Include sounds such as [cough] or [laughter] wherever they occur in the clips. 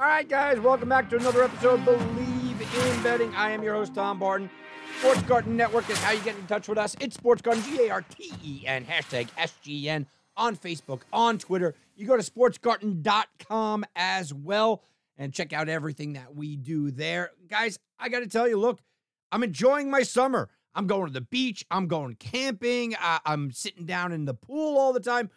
All right, guys, welcome back to another episode of Bleav in Betting. I am your host, Tom Barton. Sports Garten Network is how you get in touch with us. It's Sports Garten, G A R T E N, hashtag SGN on Facebook, on Twitter. You go to sportsgarten.com as well and check out everything that we do there. Guys, I got to tell you, look, I'm enjoying my summer. I'm going to the beach, I'm going camping, uh, I'm sitting down in the pool all the time.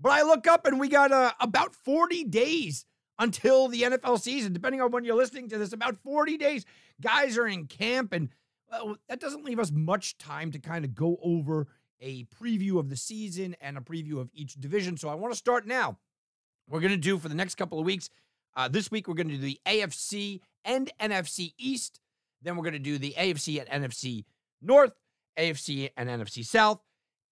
But I look up and we got uh, about 40 days until the NFL season, depending on when you're listening to this, about 40 days. Guys are in camp, and well, that doesn't leave us much time to kind of go over a preview of the season and a preview of each division. So I want to start now. We're going to do for the next couple of weeks uh, this week, we're going to do the AFC and NFC East. Then we're going to do the AFC and NFC North, AFC and NFC South,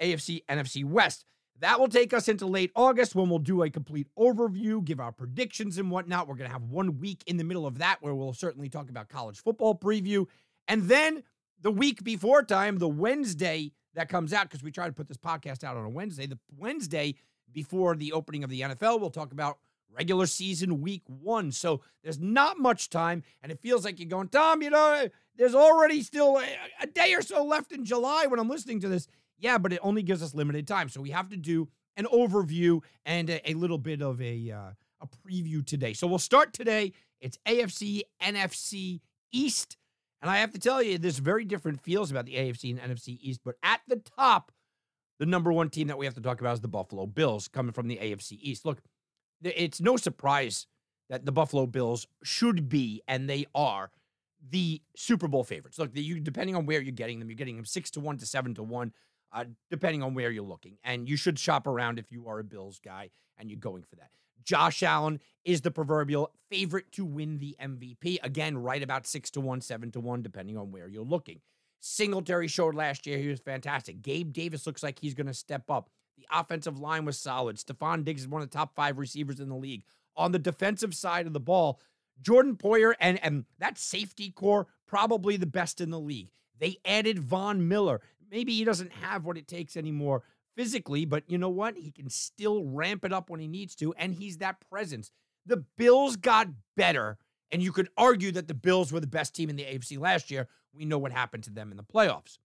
AFC, NFC West. That will take us into late August when we'll do a complete overview, give our predictions and whatnot. We're going to have one week in the middle of that where we'll certainly talk about college football preview. And then the week before time, the Wednesday that comes out, because we try to put this podcast out on a Wednesday, the Wednesday before the opening of the NFL, we'll talk about regular season week one. So there's not much time. And it feels like you're going, Tom, you know, there's already still a, a day or so left in July when I'm listening to this. Yeah, but it only gives us limited time. So we have to do an overview and a, a little bit of a, uh, a preview today. So we'll start today. It's AFC, NFC East. And I have to tell you, there's very different feels about the AFC and NFC East. But at the top, the number one team that we have to talk about is the Buffalo Bills coming from the AFC East. Look, it's no surprise that the Buffalo Bills should be, and they are, the Super Bowl favorites. Look, you depending on where you're getting them, you're getting them six to one to seven to one, uh, depending on where you're looking. And you should shop around if you are a Bills guy and you're going for that. Josh Allen is the proverbial favorite to win the MVP. Again, right about six to one, seven to one, depending on where you're looking. Singletary showed last year he was fantastic. Gabe Davis looks like he's going to step up. The offensive line was solid. Stefon Diggs is one of the top five receivers in the league. On the defensive side of the ball, Jordan Poyer and, and that safety core, probably the best in the league. They added Von Miller. Maybe he doesn't have what it takes anymore physically, but you know what? He can still ramp it up when he needs to, and he's that presence. The Bills got better, and you could argue that the Bills were the best team in the AFC last year. We know what happened to them in the playoffs.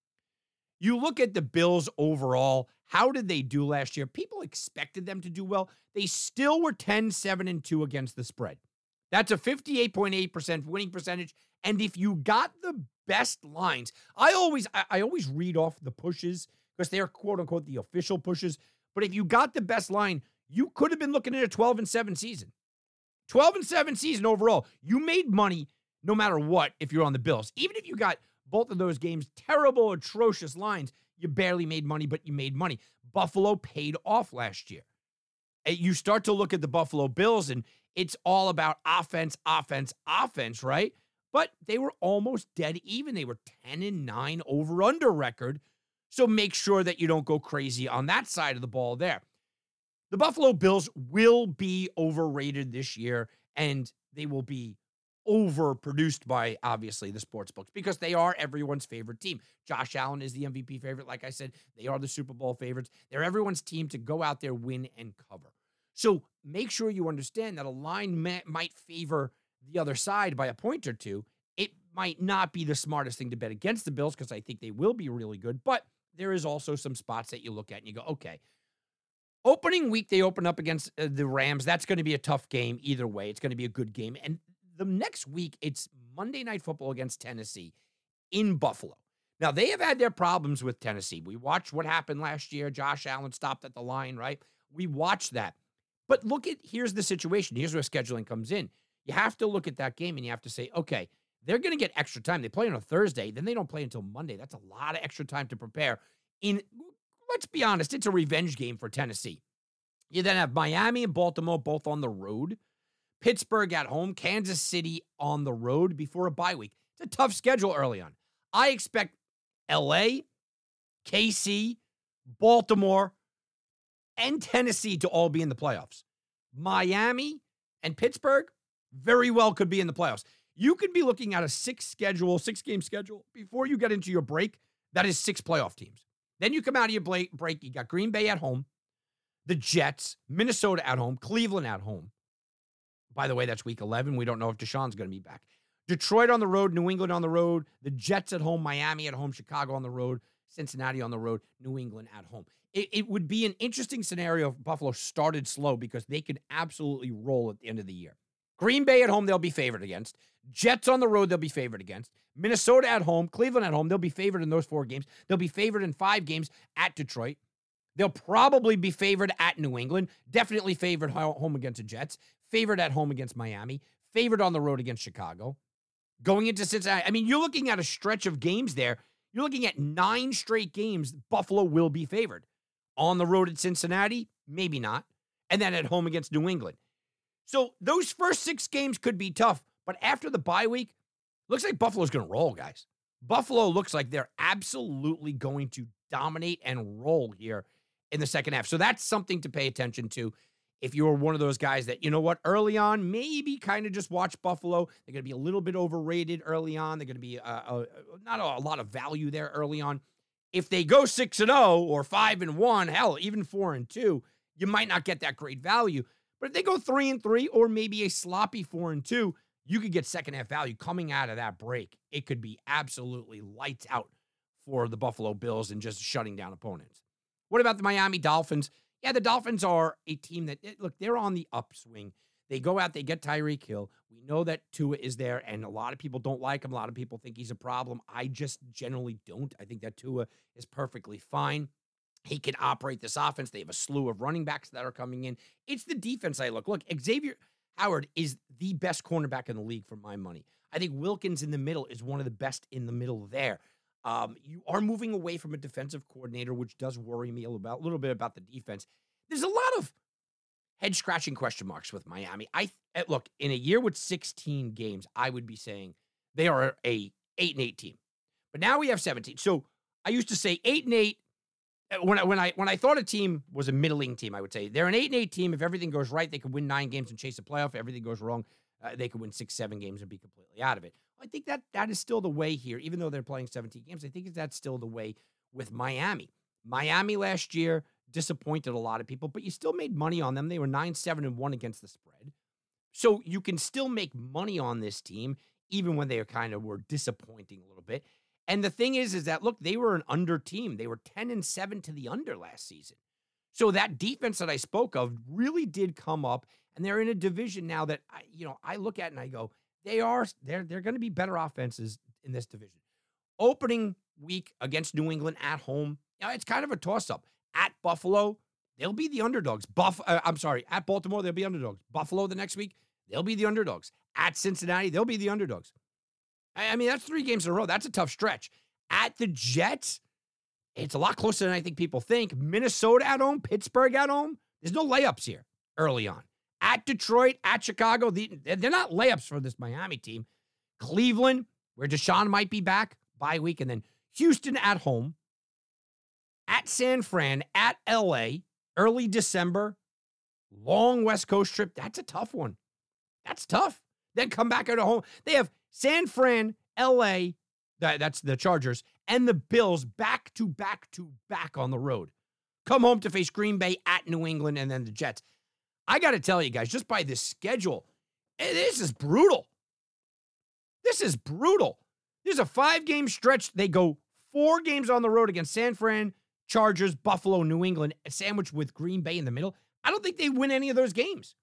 You look at the Bills overall, how did they do last year? People expected them to do well. They still were 10, 7, and 2 against the spread. That's a 58.8% winning percentage. And if you got the best lines, I always I, I always read off the pushes because they're quote unquote the official pushes. But if you got the best line, you could have been looking at a 12 and 7 season. 12 and 7 season overall. You made money no matter what if you're on the Bills. Even if you got both of those games, terrible, atrocious lines. You barely made money, but you made money. Buffalo paid off last year. You start to look at the Buffalo Bills, and it's all about offense, offense, offense, right? But they were almost dead even. They were 10 and 9 over under record. So make sure that you don't go crazy on that side of the ball there. The Buffalo Bills will be overrated this year, and they will be overproduced by obviously the sports books because they are everyone's favorite team. Josh Allen is the MVP favorite. Like I said, they are the Super Bowl favorites. They're everyone's team to go out there, win, and cover. So make sure you understand that a line might favor the other side by a point or two. It might not be the smartest thing to bet against the Bills because I think they will be really good, but there is also some spots that you look at and you go, okay, Opening week, they open up against uh, the Rams. That's going to be a tough game either way. It's going to be a good game. And The next week, it's Monday Night Football against Tennessee in Buffalo. Now, they have had their problems with Tennessee. We watched what happened last year. Josh Allen stopped at the line, right? We watched that. But look at here's the situation. Here's where scheduling comes in. You have to look at that game and you have to say, okay, they're going to get extra time. They play on a Thursday, then they don't play until Monday. That's a lot of extra time to prepare. In let's be honest, it's a revenge game for Tennessee. You then have Miami and Baltimore both on the road, Pittsburgh at home, Kansas City on the road before a bye week. It's a tough schedule early on. I expect LA, KC, Baltimore, and Tennessee to all be in the playoffs. Miami and Pittsburgh very well could be in the playoffs. You could be looking at a six schedule, six game schedule before you get into your break. That is six playoff teams. Then you come out of your break. You got Green Bay at home, the Jets, Minnesota at home, Cleveland at home. By the way, that's week 11. We don't know if Deshaun's going to be back. Detroit on the road, New England on the road, the Jets at home, Miami at home, Chicago on the road, Cincinnati on the road, New England at home. It, it would be an interesting scenario if Buffalo started slow because they could absolutely roll at the end of the year. Green Bay at home, they'll be favored against. Jets on the road, they'll be favored against. Minnesota at home, Cleveland at home, they'll be favored in those four games. They'll be favored in five games at Detroit. They'll probably be favored at New England, definitely favored home against the Jets, favored at home against Miami, favored on the road against Chicago. Going into Cincinnati, I mean, you're looking at a stretch of games there. You're looking at nine straight games. Buffalo will be favored. On the road at Cincinnati, maybe not. And then at home against New England. So those first six games could be tough. But after the bye week, looks like Buffalo's going to roll, guys. Buffalo looks like they're absolutely going to dominate and roll here in the second half. So that's something to pay attention to. If you're one of those guys that, you know what, early on, maybe kind of just watch Buffalo. They're going to be a little bit overrated early on. They're going to be uh, uh, not a, a lot of value there early on. If they go 6 and 0 or 5 and 1, hell, even 4 and 2, you might not get that great value. But if they go 3 and 3 or maybe a sloppy 4 and 2, you could get second half value coming out of that break. It could be absolutely lights out for the Buffalo Bills and just shutting down opponents. What about the Miami Dolphins? Yeah, the Dolphins are a team that, eh, look, they're on the upswing. They go out, they get Tyreek Hill. We know that Tua is there, and a lot of people don't like him. A lot of people think he's a problem. I just generally don't. I think that Tua is perfectly fine. He can operate this offense. They have a slew of running backs that are coming in. It's the defense I look. Look, Xavier Howard is the best cornerback in the league for my money. I think Wilkins in the middle is one of the best in the middle there. Um, you are moving away from a defensive coordinator, which does worry me a little, about, a little bit about the defense. There's a lot of head scratching question marks with Miami. I eh, look in a year with 16 games, I would be saying they are a eight and eight team, but now we have 17. So I used to say eight and eight when I when I when I thought a team was a middling team, I would say they're an eight and eight team. If everything goes right, they could win nine games and chase a playoff. If everything goes wrong, uh, they could win six, seven games and be completely out of it. I think that that is still the way here, even though they're playing 17 games. I think that's still the way with Miami. Miami last year disappointed a lot of people, but you still made money on them. They were nine, seven, and one against the spread. So you can still make money on this team, even when they kind of were disappointing a little bit. And the thing is, is that look, they were an under team. They were 10 and 7 to the under last season. So that defense that I spoke of really did come up, and they're in a division now that I, you know, I look at and I go, they are they're they're going to be better offenses in this division. Opening week against New England at home, know, it's kind of a toss up. At Buffalo, they'll be the underdogs. Buff, uh, I'm sorry, at Baltimore they'll be underdogs. Buffalo the next week, they'll be the underdogs. At Cincinnati, they'll be the underdogs. I mean, that's three games in a row. That's a tough stretch. At the Jets, it's a lot closer than I think people think. Minnesota at home, Pittsburgh at home. There's no layups here early on. At Detroit, at Chicago, they're not layups for this Miami team. Cleveland, where Deshaun might be back by week, and then Houston at home. At San Fran, at LA, early December, long West Coast trip. That's a tough one. That's tough. Then come back at home. They have San Fran, LA, that, that's the Chargers, and the Bills back to back to back on the road. Come home to face Green Bay at New England and then the Jets. I got to tell you guys, just by this schedule, eh, this is brutal. This is brutal. There's a five game stretch. They go four games on the road against San Fran, Chargers, Buffalo, New England, sandwiched with Green Bay in the middle. I don't think they win any of those games.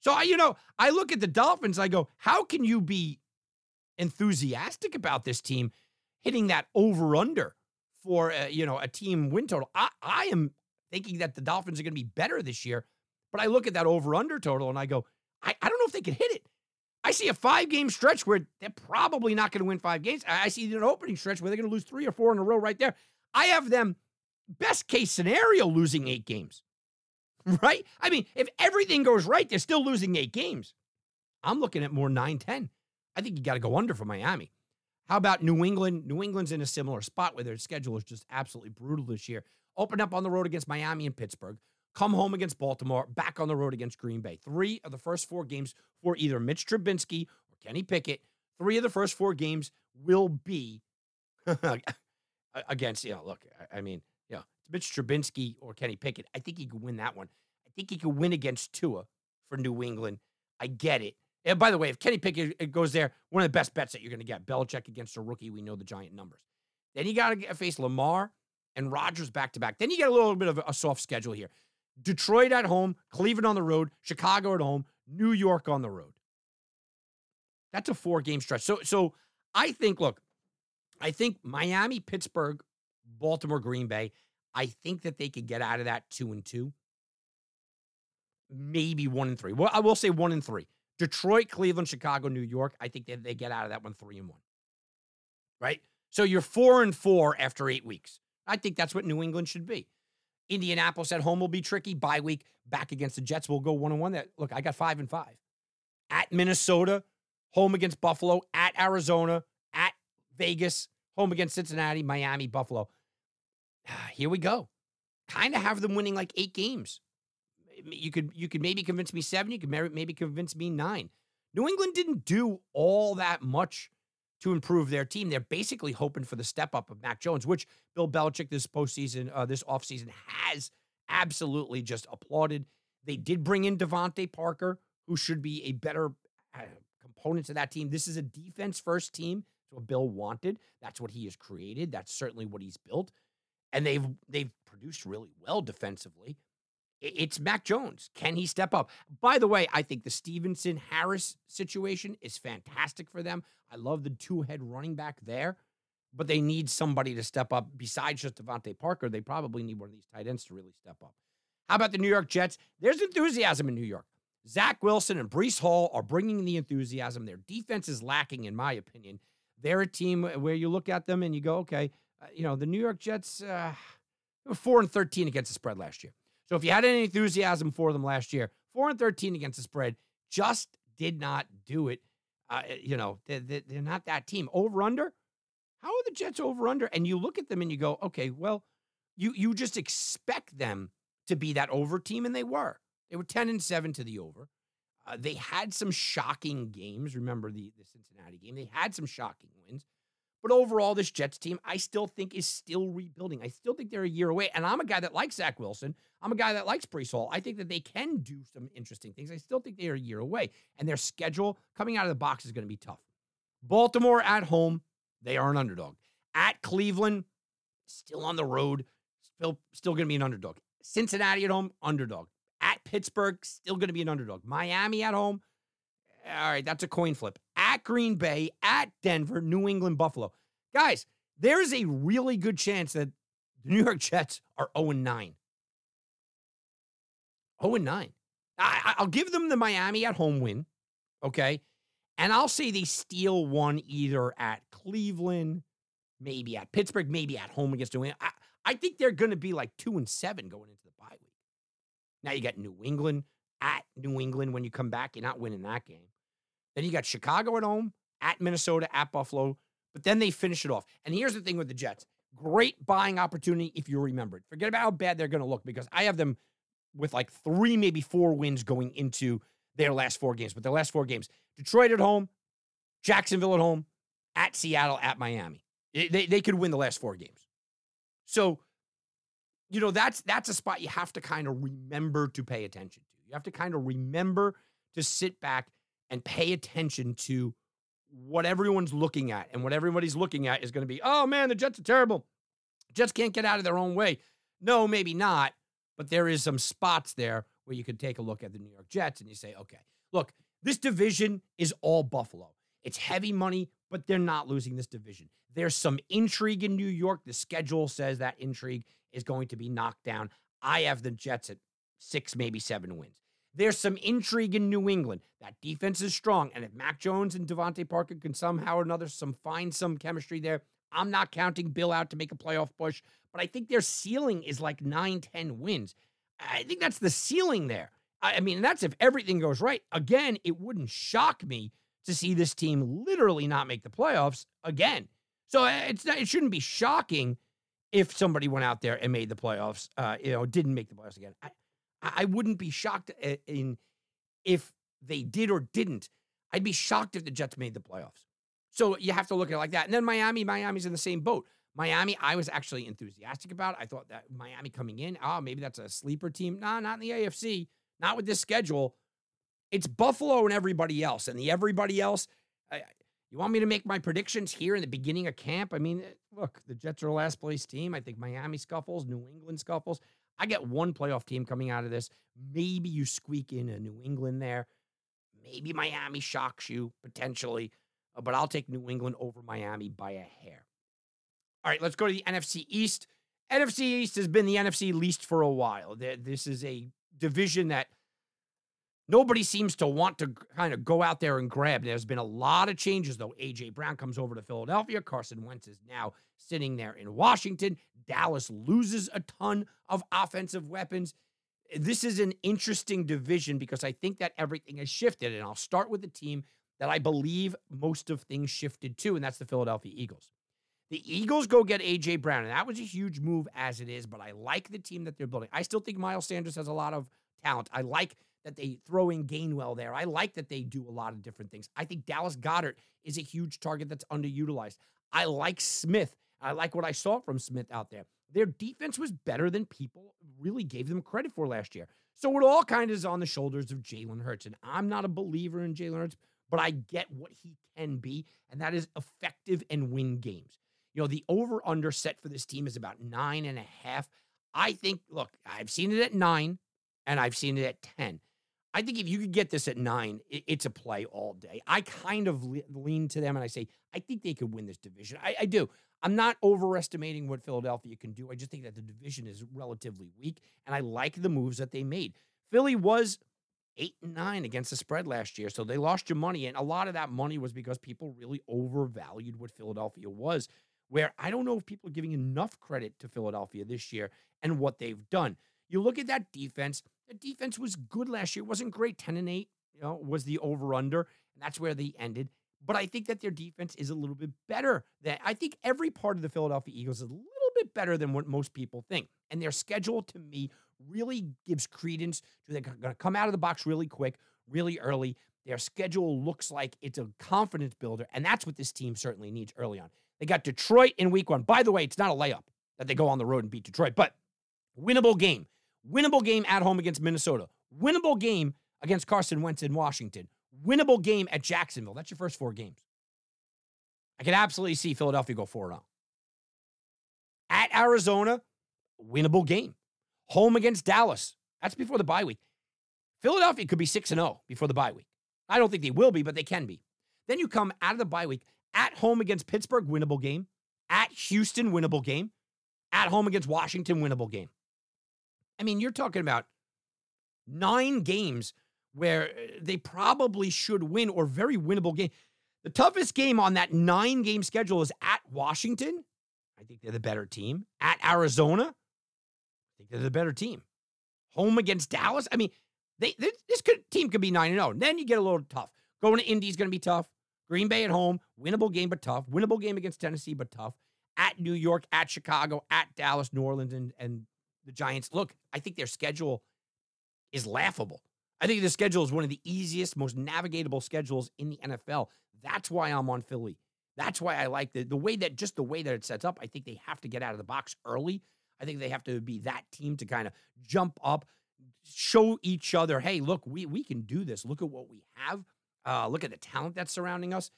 So I, you know, I look at the Dolphins, I go, how can you be enthusiastic about this team hitting that over under for uh, you know a team win total? I, I am thinking that the Dolphins are going to be better this year, but I look at that over under total and I go, I, I don't know if they can hit it. I see a five game stretch where they're probably not going to win five games. I see an opening stretch where they're going to lose three or four in a row right there. I have them best case scenario losing eight games, [laughs] right? I mean, if everything goes right, they're still losing eight games. I'm looking at more 9 10. I think you got to go under for Miami. How about New England? New England's in a similar spot where their schedule is just absolutely brutal this year. Open up on the road against Miami and Pittsburgh. Come home against Baltimore, back on the road against Green Bay. Three of the first four games for either Mitch Trubisky or Kenny Pickett. Three of the first four games will be [laughs] against, you know, look, I mean, Mitch Trubisky or Kenny Pickett. I think he could win that one. I think he could win against Tua for New England. I get it. And by the way, if Kenny Pickett uh, goes there, one of the best bets that you're going to get Belichick against a rookie. We know the giant numbers. Then you got to face Lamar and Rodgers back to back. Then you get a little bit of a soft schedule here. Detroit at home, Cleveland on the road, Chicago at home, New York on the road. That's a four game stretch. So, so I think, look, I think Miami, Pittsburgh, Baltimore, Green Bay, I think that they could get out of that two and two, maybe one and three. Well, I will say one and three. Detroit, Cleveland, Chicago, New York. I think that they get out of that one three and one. Right? So you're four and four after eight weeks. I think that's what New England should be. Indianapolis at home will be tricky. Bye week back against the Jets. We'll go one and one. That look, I got five and five. At Minnesota, home against Buffalo. At Arizona, at Vegas, home against Cincinnati, Miami, Buffalo. Here we go. Kind of have them winning like eight games. You could you could maybe convince me seven. You could maybe convince me nine. New England didn't do all that much to improve their team. They're basically hoping for the step up of Mac Jones, which Bill Belichick this postseason, uh, this offseason has absolutely just applauded. They did bring in DeVante Parker, who should be a better uh, component to that team. This is a defense first team. That's what Bill wanted. That's what he has created. That's certainly what he's built. And they've they've produced really well defensively. It's Mac Jones. Can he step up? By the way, I think the Stevenson Harris situation is fantastic for them. I love the two head running back there, but they need somebody to step up besides just DeVante Parker. They probably need one of these tight ends to really step up. How about the New York Jets? There's enthusiasm in New York. Zach Wilson and Breece Hall are bringing the enthusiasm. Their defense is lacking, in my opinion. They're a team where you look at them and you go, okay, uh, you know, the New York Jets uh, were 4 and 13 against the spread last year. So if you had any enthusiasm for them last year, 4 and 13 against the spread, just did not do it. Uh, eh, you know, they're, they're not that team. Over under? How are the Jets over under? And you look at them and you go, okay, well, you you just expect them to be that over team, and they were. They were 10 and 7 to the over. Uh, they had some shocking games. Remember the, the Cincinnati game? They had some shocking wins. But overall, this Jets team, I still think is still rebuilding. I still think they're a year away. And I'm a guy that likes Zach Wilson. I'm a guy that likes Breece Hall. I think that they can do some interesting things. I still think they are a year away. And their schedule coming out of the box is going to be tough. Baltimore at home, they are an underdog. At Cleveland, still on the road, still, still going to be an underdog. Cincinnati at home, underdog. At Pittsburgh, still going to be an underdog. Miami at home, all right, that's a coin flip. At Green Bay, at Denver, New England, Buffalo. Guys, there's a really good chance that the New York Jets are 0 9. 0 9. I, I'll give them the Miami at home win, okay? And I'll say they steal one either at Cleveland, maybe at Pittsburgh, maybe at home against New England. I, I think they're going to be like 2 and 7 going into the bye week. Now you got New England at New England when you come back. You're not winning that game. Then you got Chicago at home, at Minnesota, at Buffalo, but then they finish it off. And here's the thing with the Jets great buying opportunity if you remember it. Forget about how bad they're going to look because I have them with like three, maybe four wins going into their last four games. But their last four games Detroit at home, Jacksonville at home, at Seattle, at Miami. They, they could win the last four games. So, you know, that's that's a spot you have to kind of remember to pay attention to. You have to kind of remember to sit back and pay attention to what everyone's looking at. And what everybody's looking at is going to be, oh man, the Jets are terrible. Jets can't get out of their own way. No, maybe not. But there is some spots there where you could take a look at the New York Jets and you say, okay, look, this division is all Buffalo. It's heavy money, but they're not losing this division. There's some intrigue in New York. The schedule says that intrigue is going to be knocked down. I have the Jets at six, maybe seven wins. There's some intrigue in New England. That defense is strong. And if Mac Jones and DeVante Parker can somehow or another some find some chemistry there, I'm not counting Bill out to make a playoff push, but I think their ceiling is like nine, 10 wins. I think that's the ceiling there. I mean, that's if everything goes right. Again, it wouldn't shock me to see this team literally not make the playoffs again. So uh, it's not, it shouldn't be shocking if somebody went out there and made the playoffs. Uh, you know, didn't make the playoffs again. I, I wouldn't be shocked uh, in if they did or didn't. I'd be shocked if the Jets made the playoffs. So you have to look at it like that. And then Miami, Miami's in the same boat. Miami, I was actually enthusiastic about. I thought that Miami coming in, oh, maybe that's a sleeper team. Nah, not in the AFC, not with this schedule. It's Buffalo and everybody else. And the everybody else, I, you want me to make my predictions here in the beginning of camp? I mean, look, the Jets are a last place team. I think Miami scuffles, New England scuffles. I get one playoff team coming out of this. Maybe you squeak in a New England there. Maybe Miami shocks you potentially, uh, but I'll take New England over Miami by a hair. All right, let's go to the NFC East. NFC East has been the NFC least for a while. This is a division that nobody seems to want to kind of go out there and grab. There's been a lot of changes, though. A.J. Brown comes over to Philadelphia. Carson Wentz is now sitting there in Washington. Dallas loses a ton of offensive weapons. This is an interesting division because I think that everything has shifted. And I'll start with the team that I believe most of things shifted to, and that's the Philadelphia Eagles. The Eagles go get A.J. Brown, and that was a huge move as it is, but I like the team that they're building. I still think Miles Sanders has a lot of talent. I like that they throw in Gainwell there. I like that they do a lot of different things. I think Dallas Goedert is a huge target that's underutilized. I like Smith. I like what I saw from Smith out there. Their defense was better than people really gave them credit for last year. So it all kind of is on the shoulders of Jalen Hurts. And I'm not a believer in Jalen Hurts, but I get what he can be, and that is effective and win games. You know, the over under set for this team is about nine and a half. I think, look, I've seen it at nine and I've seen it at 10. I think if you could get this at nine, it's a play all day. I kind of lean to them and I say, I think they could win this division. I, I, do. I'm not overestimating what Philadelphia can do. I just think that the division is relatively weak, and I like the moves that they made. Philly was eight and nine against the spread last year, so they lost your money, and a lot of that money was because people really overvalued what Philadelphia was where I don't know if people are giving enough credit to Philadelphia this year and what they've done. You look at that defense, the defense was good last year. It wasn't great. 10 and 8, you know, was the over under, and that's where they ended. But I think that their defense is a little bit better. Than, I think every part of the Philadelphia Eagles is a little bit better than what most people think. And their schedule to me really gives credence to they're going to come out of the box really quick, really early. Their schedule looks like it's a confidence builder, and that's what this team certainly needs early on. They got Detroit in week one. By the way, it's not a layup that they go on the road and beat Detroit, but winnable game. Winnable game at home against Minnesota. Winnable game against Carson Wentz in Washington. Winnable game at Jacksonville. That's your first four games. I can absolutely see Philadelphia go 4 0. At Arizona, winnable game. Home against Dallas. That's before the bye week. Philadelphia could be 6 0 before the bye week. I don't think they will be, but they can be. Then you come out of the bye week at home against Pittsburgh, winnable game. At Houston, winnable game. At home against Washington, winnable game. I mean, you're talking about nine games where uh, they probably should win or very winnable game. The toughest game on that nine game schedule is at Washington. I think they're the better team. At Arizona, I think they're the better team. Home against Dallas. I mean, they this could, team could be 9 0. Then you get a little tough. Going to Indy is going to be tough. Green Bay at home, winnable game but tough. Winnable game against Tennessee but tough. At New York, at Chicago, at Dallas, New Orleans, and, and the Giants. Look, I think their schedule is laughable. I think the schedule is one of the easiest, most navigatable schedules in the NFL. That's why I'm on Philly. That's why I like the, the way that just the way that it sets up. I think they have to get out of the box early. I think they have to be that team to kind of jump up, show each other, hey, look, we we can do this. Look at what we have. Uh, look at the talent that's surrounding us.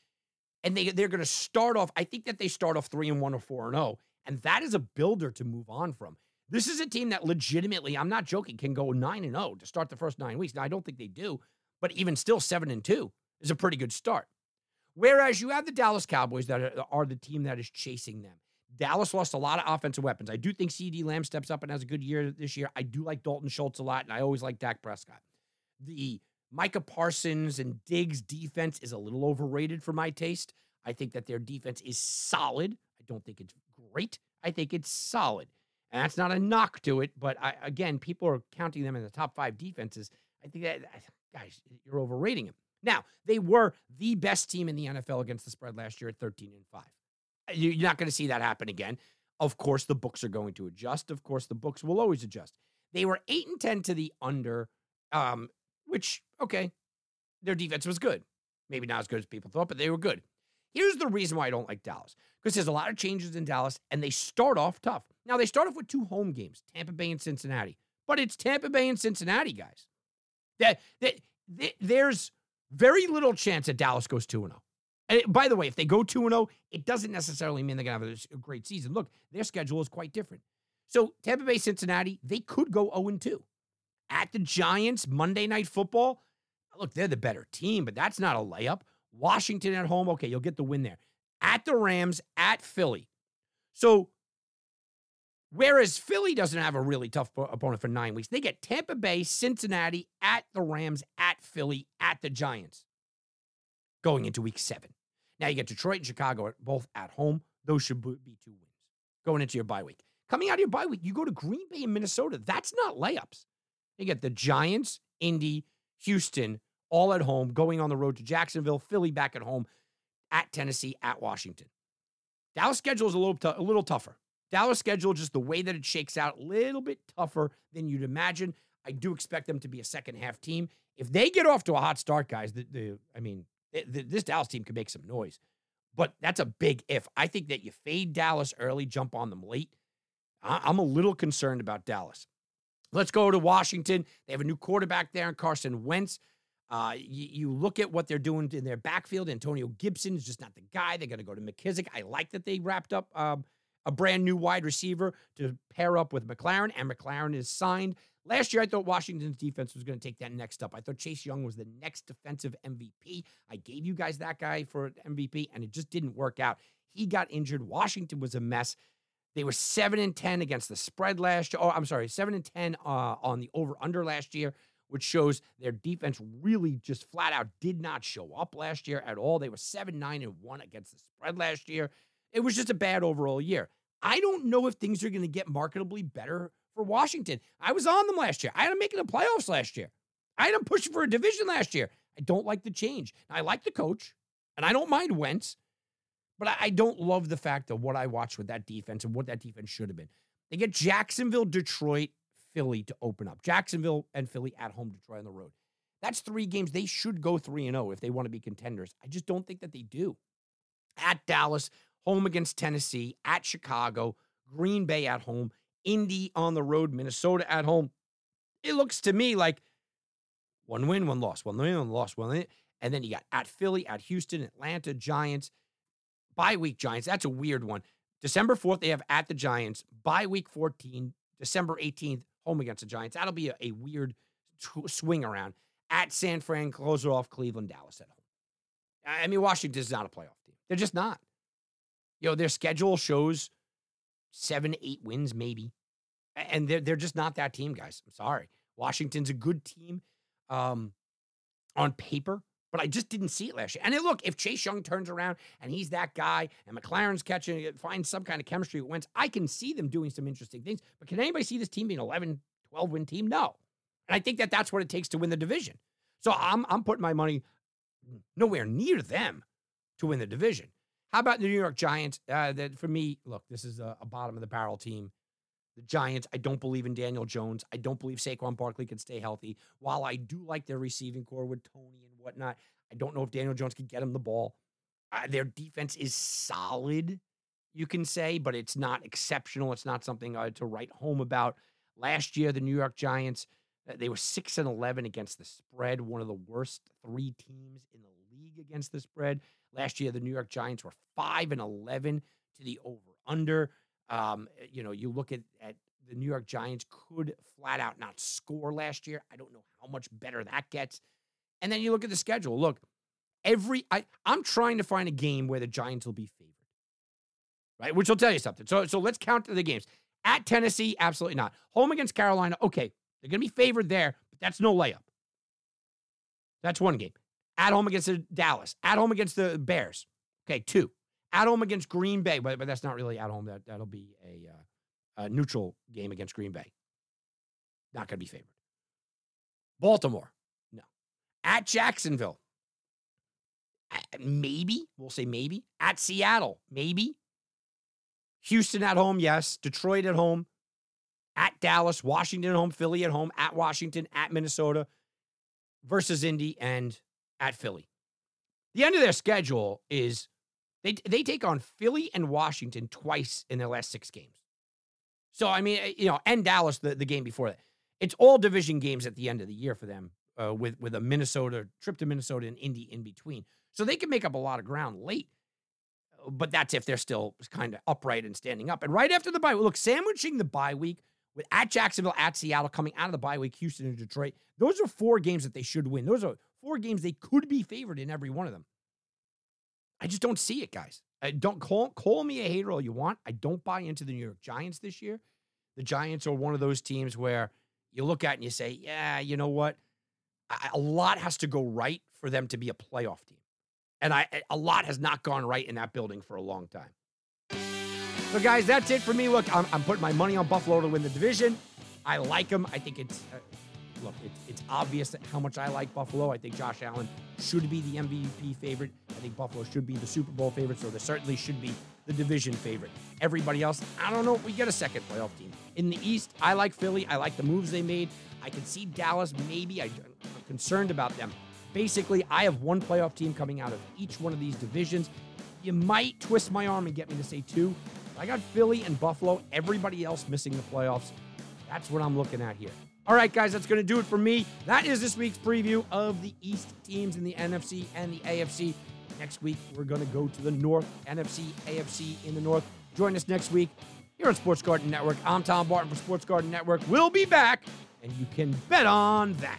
And they, they're going to start off, I think that they start off three and one or four and oh. And that is a builder to move on from. This is a team that legitimately, I'm not joking, can go 9 and 0 to start the first 9 weeks. Now I don't think they do, but even still 7 and 2 is a pretty good start. Whereas you have the Dallas Cowboys that are, the team that is chasing them. Dallas lost a lot of offensive weapons. I do think CeeDee Lamb steps up and has a good year this year. I do like Dalton Schultz a lot, and I always like Dak Prescott. The Micah Parsons and Diggs defense is a little overrated for my taste. I think that their defense is solid. I don't think it's great. I think it's solid. And that's not a knock to it, but I, again, people are counting them in the top five defenses. I think that, guys, you're overrating them. Now, they were the best team in the NFL against the spread last year at 13 and 5. You're not going to see that happen again. Of course, the books are going to adjust. Of course, the books will always adjust. They were 8 and 10 to the under, um, which, okay, their defense was good. Maybe not as good as people thought, but they were good. Here's the reason why I don't like Dallas because there's a lot of changes in Dallas and they start off tough. Now, they start off with two home games Tampa Bay and Cincinnati, but it's Tampa Bay and Cincinnati, guys. That, that, that There's very little chance that Dallas goes 2 0. And oh. by the way, if they go 2 0, it doesn't necessarily mean they're going to have a, great season. Look, their schedule is quite different. So, Tampa Bay, Cincinnati, they could go 0 2. At the Giants, Monday Night Football, look, they're the better team, but that's not a layup. Washington at home, okay, you'll get the win there. At the Rams, at Philly. So, whereas Philly doesn't have a really tough opponent for nine weeks, they get Tampa Bay, Cincinnati, at the Rams, at Philly, at the Giants going into week seven. Now you get Detroit and Chicago both at home. Those should be two wins going into your bye week. Coming out of your bye week, you go to Green Bay and Minnesota. That's not layups. You get the Giants, Indy, Houston, all at home, going on the road to Jacksonville, Philly back at home, at Tennessee, at Washington. Dallas schedule is a little, t- a little tougher. Dallas schedule, just the way that it shakes out, a little bit tougher than you'd imagine. I do expect them to be a second half team. If they get off to a hot start, guys, the, the I mean, the, this Dallas team could make some noise, but that's a big if. I think that you fade Dallas early, jump on them late. I, I'm a little concerned about Dallas. Let's go to Washington. They have a new quarterback there, Carson Wentz. Uh, you, you, look at what they're doing in their backfield. Antonio Gibson is just not the guy. They're going to go to McKissic. I like that they wrapped up um, a brand new wide receiver to pair up with McLaurin, and McLaurin is signed. Last year, I thought Washington's defense was going to take that next step. I thought Chase Young was the next defensive MVP. I gave you guys that guy for MVP, and it just didn't work out. He got injured. Washington was a mess. They were seven and ten against the spread last year. Oh, I'm sorry, seven and ten uh, on the over under last year which shows their defense really just flat out did not show up last year at all. They were 7 9 and 1 against the spread last year. It was just a bad overall year. I don't know if things are going to get marketably better for Washington. I was on them last year. I had them making the playoffs last year. I had them pushing for a division last year. I don't like the change. I like the coach, and I don't mind Wentz, but I don't love the fact of what I watched with that defense and what that defense should have been. They get Jacksonville, Detroit, Philly to open up. Jacksonville and Philly at home, Detroit on the road. That's three games. They should go 3 and 0 if they want to be contenders. I just don't think that they do. At Dallas, home against Tennessee, at Chicago, Green Bay at home, Indy on the road, Minnesota at home. It looks to me like one win, one loss, one win, one loss, one win. And then you got at Philly, at Houston, Atlanta, Giants, bye week Giants. That's a weird one. December 4th, they have at the Giants, bye week 14, December 18th, home against the Giants. That'll be a, a weird t- swing around at San Fran, close it off Cleveland, Dallas at home. I mean, Washington is not a playoff team. They're just not. You know, their schedule shows seven, eight wins, maybe. And they're, they're just not that team, guys. I'm sorry. Washington's a good team um, on paper, but I just didn't see it last year. And then look, if Chase Young turns around and he's that guy and McLaurin's catching it, finds some kind of chemistry with Wentz, I can see them doing some interesting things. But can anybody see this team being 11, 12 win team? No. And I think that that's what it takes to win the division. So I'm, I'm putting my money nowhere near them to win the division. How about the New York Giants? Uh, that for me, look, this is a, a bottom of the barrel team. The Giants, I don't believe in Daniel Jones. I don't believe Saquon Barkley can stay healthy. While I do like their receiving core with Toney and whatnot, I don't know if Daniel Jones can get him the ball. Uh, their defense is solid, you can say, but it's not exceptional. It's not something uh, to write home about. Last year, the New York Giants, uh, they were 6 and 11 against the spread, one of the worst three teams in the league against the spread. Last year, the New York Giants were 5 and 11 to the over under. Um, you know, you look at, at the New York Giants could flat out not score last year. I don't know how much better that gets. And then you look at the schedule. Look, every I I'm trying to find a game where the Giants will be favored. Right? Which will tell you something. So so let's count the games. At Tennessee, absolutely not. Home against Carolina, okay. They're going to be favored there, but that's no layup. That's one game. At home against the Dallas. At home against the Bears. Okay, two. At home against Green Bay, but, but that's not really at home. That that'll be a, uh, a neutral game against Green Bay. Not going to be favored. Baltimore, no. At Jacksonville, maybe we'll say maybe. At Seattle, maybe. Houston at home, yes. Detroit at home. At Dallas, Washington at home, Philly at home, at Washington, at Minnesota versus Indy, and at Philly. The end of their schedule is they they take on Philly and Washington twice in their last six games. So I mean, you know, and Dallas the, the game before that. It's all division games at the end of the year for them, uh, with with a Minnesota trip to Minnesota and Indy in between. So they can make up a lot of ground late. But that's if they're still kind of upright and standing up. And right after the bye, look, sandwiching the bye week with at Jacksonville, at Seattle, coming out of the bye week, Houston and Detroit. Those are four games that they should win. Those are four games they could be favored in every one of them. I just don't see it, guys. I don't call call me a hater all you want. I don't buy into the New York Giants this year. The Giants are one of those teams where you look at and you say, yeah, you know what? A lot has to go right for them to be a playoff team. And I a lot has not gone right in that building for a long time. So, guys, that's it for me. Look, I'm, I'm putting my money on Buffalo to win the division. I like them. I think it's uh, look, it's, it's obvious how much I like Buffalo. I think Josh Allen should be the MVP favorite. I think Buffalo should be the Super Bowl favorite, so there certainly should be the division favorite. Everybody else, I don't know. if We get a second playoff team. In the East, I like Philly. I like the moves they made. I can see Dallas, maybe. I, I'm concerned about them. Basically, I have one playoff team coming out of each one of these divisions. You might twist my arm and get me to say two. I got Philly and Buffalo, everybody else missing the playoffs. That's what I'm looking at here. All right, guys, that's going to do it for me. That is this week's preview of the East teams in the NFC and the AFC. Next week, we're going to go to the North, NFC, AFC in the North. Join us next week here on Sports Garten Network. I'm Tom Barton for Sports Garten Network. We'll be back, and you can bet on that.